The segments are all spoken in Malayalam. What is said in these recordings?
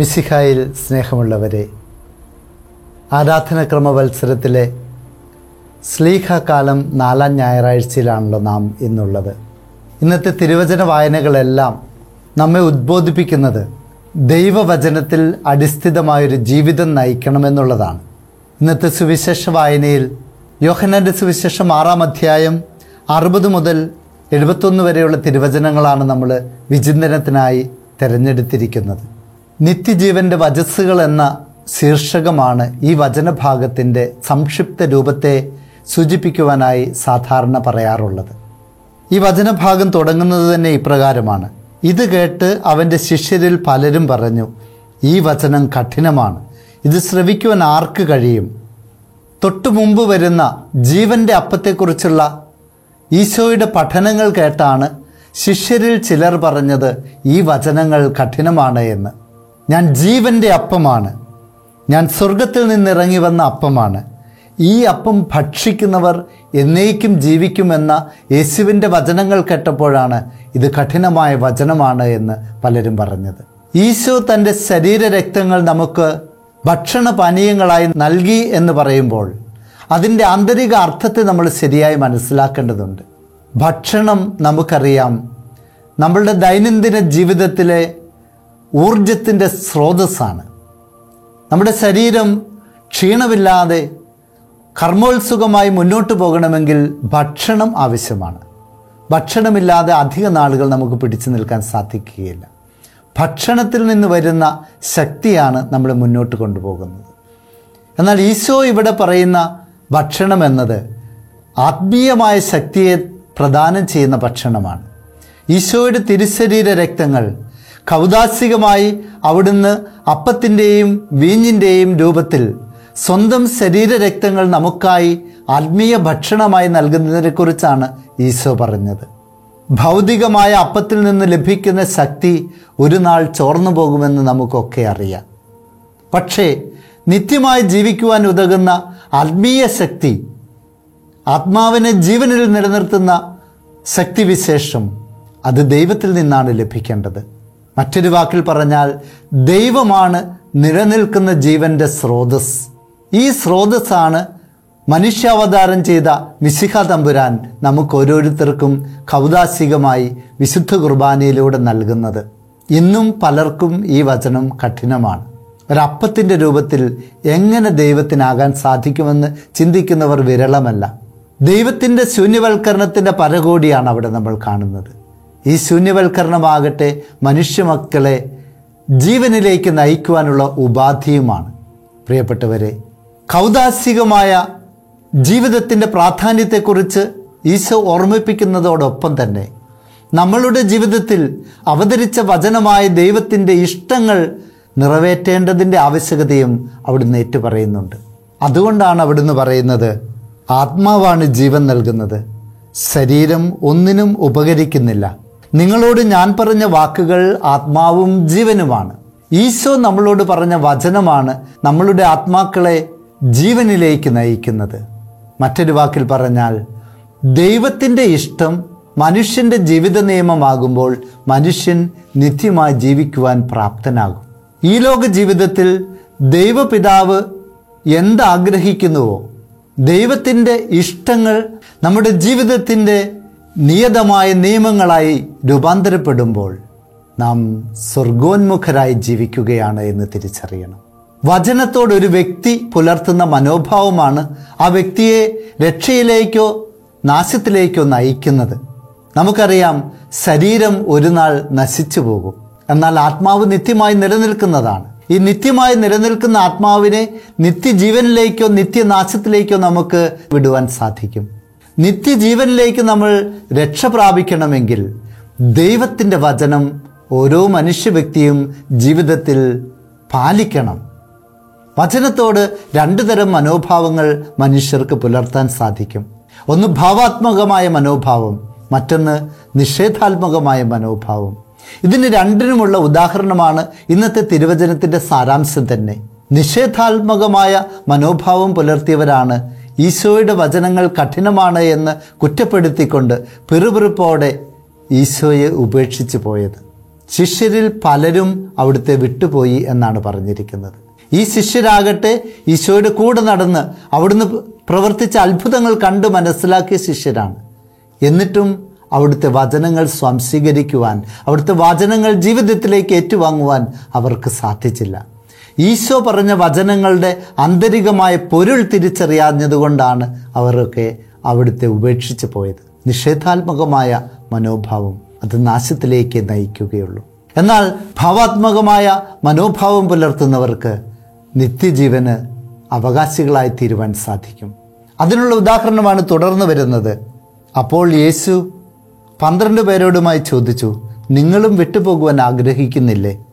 മിസിഹായിൽ സ്നേഹമുള്ളവരെ ആരാധനക്രമവത്സരത്തിലെ സ്ലീഹകാലം നാലാം ഞായറാഴ്ചയിലാണല്ലോ നാം ഇന്നുള്ളത് ഇന്നത്തെ തിരുവചന വായനകളെല്ലാം നമ്മെ ഉദ്ബോധിപ്പിക്കുന്നത് ദൈവവചനത്തിൽ അടിസ്ഥിതമായൊരു ജീവിതം നയിക്കണമെന്നുള്ളതാണ്. ഇന്നത്തെ സുവിശേഷ വായനയിൽ യോഹന്നാന്റെ സുവിശേഷം ആറാം അധ്യായം അറുപത് മുതൽ എഴുപത്തൊന്ന് വരെയുള്ള തിരുവചനങ്ങളാണ് നമ്മൾ വിചിന്തനത്തിനായി തിരഞ്ഞെടുത്തിരിക്കുന്നത്. നിത്യജീവന്റെ വചസ്സുകൾ എന്ന ശീർഷകമാണ് ഈ വചനഭാഗത്തിന്റെ സംക്ഷിപ്ത രൂപത്തെ സൂചിപ്പിക്കുവാനായി സാധാരണ പറയാറുള്ളത്. ഈ വചനഭാഗം തുടങ്ങുന്നത് തന്നെ ഇപ്രകാരമാണ്. ഇത് കേട്ട് അവന്റെ ശിഷ്യരിൽ പലരും പറഞ്ഞു ഈ വചനം കഠിനമാണ്. ഇത് ശ്രവിക്കുവാൻ ആർക്ക് കഴിയും? തൊട്ടു മുമ്പ് വരുന്ന ജീവന്റെ അപ്പത്തെക്കുറിച്ചുള്ള ഈശോയുടെ പഠനങ്ങൾ കേട്ടാണ് ശിഷ്യരിൽ ചിലർ പറഞ്ഞത് ഈ വചനങ്ങൾ കഠിനമാണ് എന്ന്. ഞാൻ ജീവന്റെ അപ്പമാണ്. ഞാൻ സ്വർഗത്തിൽ നിന്നിറങ്ങി വന്ന അപ്പമാണ്. ഈ അപ്പം ഭക്ഷിക്കുന്നവർ എന്നേക്കും ജീവിക്കുമെന്ന യേശുവിന്റെ വചനങ്ങൾ കേട്ടപ്പോഴാണ് ഇത് കഠിനമായ വചനമാണ് എന്ന് പലരും പറഞ്ഞത്. ഈശോ തന്റെ ശരീരരക്തങ്ങൾ നമുക്ക് ഭക്ഷണപാനീയങ്ങളായി നൽകി എന്ന് പറയുമ്പോൾ അതിന്റെ ആന്തരിക അർത്ഥത്തെ നമ്മൾ ശരിയായി മനസ്സിലാക്കേണ്ടതുണ്ട്. ഭക്ഷണം നമുക്കറിയാം. നമ്മളുടെ ദൈനംദിന ജീവിതത്തിലെ ഊർജത്തിന്റെ സ്രോതസ്സാണ്. നമ്മുടെ ശരീരം ക്ഷീണമില്ലാതെ കർമ്മോത്സുകമായി മുന്നോട്ട് പോകണമെങ്കിൽ ഭക്ഷണം ആവശ്യമാണ്. ഭക്ഷണമില്ലാതെ അധിക നാളുകൾ നമുക്ക് പിടിച്ചു നിൽക്കാൻ സാധിക്കുകയില്ല. ഭക്ഷണത്തിൽ നിന്ന് വരുന്ന ശക്തിയാണ് നമ്മൾ മുന്നോട്ട് കൊണ്ടുപോകുന്നത്. എന്നാൽ ഈശോ ഇവിടെ പറയുന്ന ഭക്ഷണം എന്നത് ആത്മീയമായ ശക്തിയെ പ്രദാനം ചെയ്യുന്ന ഭക്ഷണമാണ്. ഈശോയുടെ തിരുശരീര രക്തങ്ങൾ കൗതാസികമായി അവിടുന്ന് അപ്പത്തിന്റെയും വീഞ്ഞിന്റെയും രൂപത്തിൽ സ്വന്തം ശരീരരക്തങ്ങൾ നമുക്കായി ആത്മീയ ഭക്ഷണമായി നൽകുന്നതിനെക്കുറിച്ചാണ് ഈശോ പറഞ്ഞത്. ഭൗതികമായ അപ്പത്തിൽ നിന്ന് ലഭിക്കുന്ന ശക്തി ഒരു നാൾ ചോർന്നു പോകുമെന്ന് നമുക്കൊക്കെ അറിയാം. പക്ഷേ നിത്യമായി ജീവിക്കുവാൻ ഉതകുന്ന ആത്മീയ ശക്തി ആത്മാവിനെ ജീവനിൽ നിലനിർത്തുന്ന ശക്തിവിശേഷം അത് ദൈവത്തിൽ നിന്നാണ് ലഭിക്കേണ്ടത്. മറ്റൊരു വാക്കിൽ പറഞ്ഞാൽ ദൈവമാണ് നിലനിൽക്കുന്ന ജീവന്റെ സ്രോതസ്. ഈ സ്രോതസ്സാണ് മനുഷ്യാവതാരം ചെയ്ത മിശിഹ തമ്പുരാൻ നമുക്ക് ഓരോരുത്തർക്കും കൗതാസികമായി വിശുദ്ധ കുർബാനയിലൂടെ നൽകുന്നത്. ഇന്നും പലർക്കും ഈ വചനം കഠിനമാണ്. ഒരപ്പത്തിന്റെ രൂപത്തിൽ എങ്ങനെ ദൈവത്തിനാകാൻ സാധിക്കുമെന്ന് ചിന്തിക്കുന്നവർ വിരളമല്ല. ദൈവത്തിന്റെ ശൂന്യവൽക്കരണത്തിന്റെ പരകോടിയാണ് അവിടെ നമ്മൾ കാണുന്നത്. ഈ ശൂന്യവൽക്കരണമാകട്ടെ മനുഷ്യമക്കളെ ജീവനിലേക്ക് നയിക്കുവാനുള്ള ഉപാധിയുമാണ്. പ്രിയപ്പെട്ടവരെ കൗതാസികമായ ജീവിതത്തിന്റെ പ്രാധാന്യത്തെക്കുറിച്ച് ഈശോ ഓർമ്മിപ്പിക്കുന്നതോടൊപ്പം തന്നെ നമ്മളുടെ ജീവിതത്തിൽ അവതരിച്ച വചനമായ ദൈവത്തിന്റെ ഇഷ്ടങ്ങൾ നിറവേറ്റേണ്ടതിന്റെ ആവശ്യകതയും അവിടുന്ന് ഏറ്റുപറയുന്നുണ്ട്. അതുകൊണ്ടാണ് അവിടുന്ന് പറയുന്നത് ആത്മാവാണ് ജീവൻ നൽകുന്നത്. ശരീരം ഒന്നിനും ഉപകരിക്കുന്നില്ല. നിങ്ങളോട് ഞാൻ പറഞ്ഞ വാക്കുകൾ ആത്മാവും ജീവനുമാണ്. ഈശോ നമ്മളോട് പറഞ്ഞ വചനമാണ് നമ്മളുടെ ആത്മാക്കളെ ജീവനിലേക്ക് നയിക്കുന്നത്. മറ്റൊരു വാക്കിൽ പറഞ്ഞാൽ ദൈവത്തിന്റെ ഇഷ്ടം മനുഷ്യന്റെ ജീവിത നിയമമാകുമ്പോൾ മനുഷ്യൻ നിത്യമായി ജീവിക്കുവാൻ പ്രാപ്തനാകും. ഈ ലോക ജീവിതത്തിൽ ദൈവപിതാവ് എന്താഗ്രഹിക്കുന്നുവോ? ദൈവത്തിന്റെ ഇഷ്ടങ്ങൾ നമ്മുടെ ജീവിതത്തിന്റെ നിയതമായ നിയമങ്ങളായി രൂപാന്തരപ്പെടുമ്പോൾ നാം സ്വർഗോന്മുഖരായി ജീവിക്കുകയാണ് എന്ന് തിരിച്ചറിയണം. വചനത്തോട് ഒരു വ്യക്തി പുലർത്തുന്ന മനോഭാവമാണ് ആ വ്യക്തിയെ രക്ഷയിലേക്കോ നാശത്തിലേക്കോ നയിക്കുന്നത്. നമുക്കറിയാം ശരീരം ഒരു നാൾ നശിച്ചു പോകും. എന്നാൽ ആത്മാവ് നിത്യമായി നിലനിൽക്കുന്നതാണ്. ഈ നിത്യമായി നിലനിൽക്കുന്ന ആത്മാവിനെ നിത്യജീവനിലേക്കോ നിത്യനാശത്തിലേക്കോ നമുക്ക് വിടുവാൻ സാധിക്കും. നിത്യജീവനിലേക്ക് നമ്മൾ രക്ഷ പ്രാപിക്കണമെങ്കിൽ ദൈവത്തിന്റെ വചനം ഓരോ മനുഷ്യ വ്യക്തിയും ജീവിതത്തിൽ പാലിക്കണം. വചനത്തോട് രണ്ടു തരം മനോഭാവങ്ങൾ മനുഷ്യർക്ക് പുലർത്താൻ സാധിക്കും. ഒന്ന് ഭാവാത്മകമായ മനോഭാവം മറ്റൊന്ന് നിഷേധാത്മകമായ മനോഭാവം. ഇതിന് രണ്ടിനുമുള്ള ഉദാഹരണമാണ് ഇന്നത്തെ തിരുവചനത്തിന്റെ സാരാംശം തന്നെ. നിഷേധാത്മകമായ മനോഭാവം പുലർത്തിയവരാണ് ഈശോയുടെ വചനങ്ങൾ കഠിനമാണ് എന്ന് കുറ്റപ്പെടുത്തിക്കൊണ്ട് പിറുപിറുപ്പോടെ ഈശോയെ ഉപേക്ഷിച്ചു പോയത്. ശിഷ്യരിൽ പലരും അവിടുത്തെ വിട്ടുപോയി എന്നാണ് പറഞ്ഞിരിക്കുന്നത്. ഈ ശിഷ്യരാകട്ടെ ഈശോയുടെ കൂടെ നടന്ന് അവിടുന്ന് പ്രവർത്തിച്ച അത്ഭുതങ്ങൾ കണ്ട് മനസ്സിലാക്കിയ ശിഷ്യരാണ്. എന്നിട്ടും അവിടുത്തെ വചനങ്ങൾ സ്വാംശീകരിക്കുവാൻ അവിടുത്തെ വചനങ്ങൾ ജീവിതത്തിലേക്ക് ഏറ്റുവാങ്ങുവാൻ അവർക്ക് സാധിച്ചില്ല. ഈശോ പറഞ്ഞ വചനങ്ങളുടെ ആന്തരികമായ പൊരുൾ തിരിച്ചറിയാഞ്ഞതുകൊണ്ടാണ് അവരൊക്കെ അവിടുത്തെ ഉപേക്ഷിച്ച് പോയത്. നിഷേധാത്മകമായ മനോഭാവം അത് നാശത്തിലേക്ക് നയിക്കുകയുള്ളൂ. എന്നാൽ ഭാവാത്മകമായ മനോഭാവം പുലർത്തുന്നവർക്ക് നിത്യജീവന് അവകാശികളായി തീരുവാൻ സാധിക്കും. അതിനുള്ള ഉദാഹരണമാണ് തുടർന്ന് വരുന്നത്. അപ്പോൾ യേശു പന്ത്രണ്ട് പേരോടുമായി ചോദിച്ചു നിങ്ങളും വിട്ടുപോകുവാൻ ആഗ്രഹിക്കുന്നില്ലേ?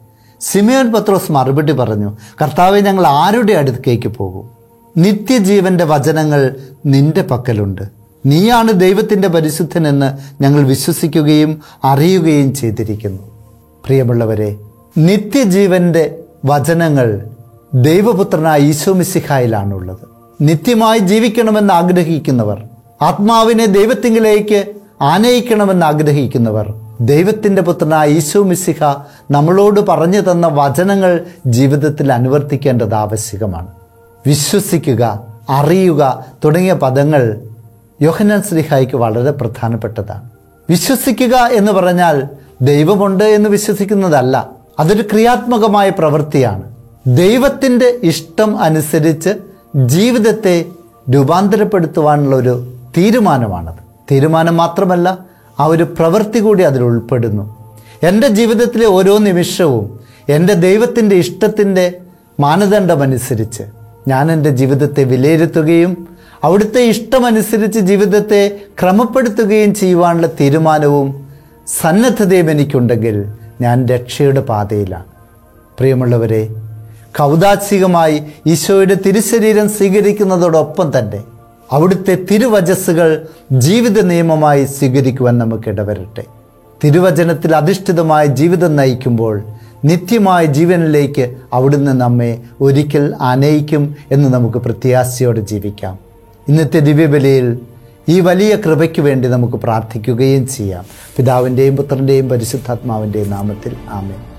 സിമിയോൻ പത്രോസ് മറുപടി പറഞ്ഞു കർത്താവെ ഞങ്ങൾ ആരുടെ അടുത്തേക്ക് പോകും? നിത്യജീവന്റെ വചനങ്ങൾ നിന്റെ പക്കലുണ്ട്. നീയാണ് ദൈവത്തിന്റെ പരിശുദ്ധനെന്ന് ഞങ്ങൾ വിശ്വസിക്കുകയും അറിയുകയും ചെയ്തിരിക്കുന്നു. പ്രിയമുള്ളവരെ നിത്യജീവന്റെ വചനങ്ങൾ ദൈവപുത്രനായ ഈശോമിസിഹായിലാണുള്ളത് നിത്യമായി ജീവിക്കണമെന്ന് ആഗ്രഹിക്കുന്നവർ ആത്മാവിനെ ദൈവത്തിങ്കിലേക്ക് ആനയിക്കണമെന്ന് ആഗ്രഹിക്കുന്നവർ ദൈവത്തിന്റെ പുത്രനായ ഈശോ മിസിഹ നമ്മളോട് പറഞ്ഞു തന്ന വചനങ്ങൾ ജീവിതത്തിൽ അനുവർത്തിക്കേണ്ടത് ആവശ്യകമാണ് വിശ്വസിക്കുക അറിയുക തുടങ്ങിയ പദങ്ങൾ യോഹന്നാൻ ശ്രീഹായിക്ക് വളരെ പ്രധാനപ്പെട്ടതാണ്. വിശ്വസിക്കുക എന്ന് പറഞ്ഞാൽ ദൈവമുണ്ട് എന്ന് വിശ്വസിക്കുന്നതല്ല അതൊരു ക്രിയാത്മകമായ പ്രവൃത്തിയാണ്. ദൈവത്തിന്റെ ഇഷ്ടം അനുസരിച്ച് ജീവിതത്തെ രൂപാന്തരപ്പെടുത്തുവാനുള്ള ഒരു തീരുമാനമാണത്. തീരുമാനം മാത്രമല്ല ആ ഒരു പ്രവൃത്തി കൂടി അതിൽ ഉൾപ്പെടുന്നു. എന്റെ ജീവിതത്തിലെ ഓരോ നിമിഷവും എന്റെ ദൈവത്തിന്റെ ഇഷ്ടത്തിന്റെ മാനദണ്ഡമനുസരിച്ച് ഞാൻ എന്റെ ജീവിതത്തെ വിലയിരുത്തുകയും അവിടുത്തെ ഇഷ്ടമനുസരിച്ച് ജീവിതത്തെ ക്രമപ്പെടുത്തുകയും ചെയ്യുവാനുള്ള തീരുമാനവും സന്നദ്ധതയും എനിക്കുണ്ടെങ്കിൽ ഞാൻ രക്ഷയുടെ പാതയിലാണ്. പ്രിയമുള്ളവരെ കൗതാശികമായി ഈശോയുടെ തിരുശരീരം സ്വീകരിക്കുന്നതോടൊപ്പം തന്നെ അവിടുത്തെ തിരുവചസ്സുകൾ ജീവിത നിയമമായി സ്വീകരിക്കുവാൻ നമുക്ക് ഇടവരട്ടെ. തിരുവചനത്തിൽ അധിഷ്ഠിതമായ ജീവിതം നയിക്കുമ്പോൾ നിത്യമായ ജീവനിലേക്ക് അവിടുന്ന് നമ്മെ ഒരിക്കൽ ആനയിക്കും എന്ന് നമുക്ക് പ്രത്യാശയോടെ ജീവിക്കാം. ഇന്നത്തെ ദിവ്യബലിയിൽ ഈ വലിയ കൃപയ്ക്ക് വേണ്ടി നമുക്ക് പ്രാർത്ഥിക്കുകയും ചെയ്യാം. പിതാവിന്റെയും പുത്രന്റെയും പരിശുദ്ധാത്മാവിന്റെയും നാമത്തിൽ ആമേൻ.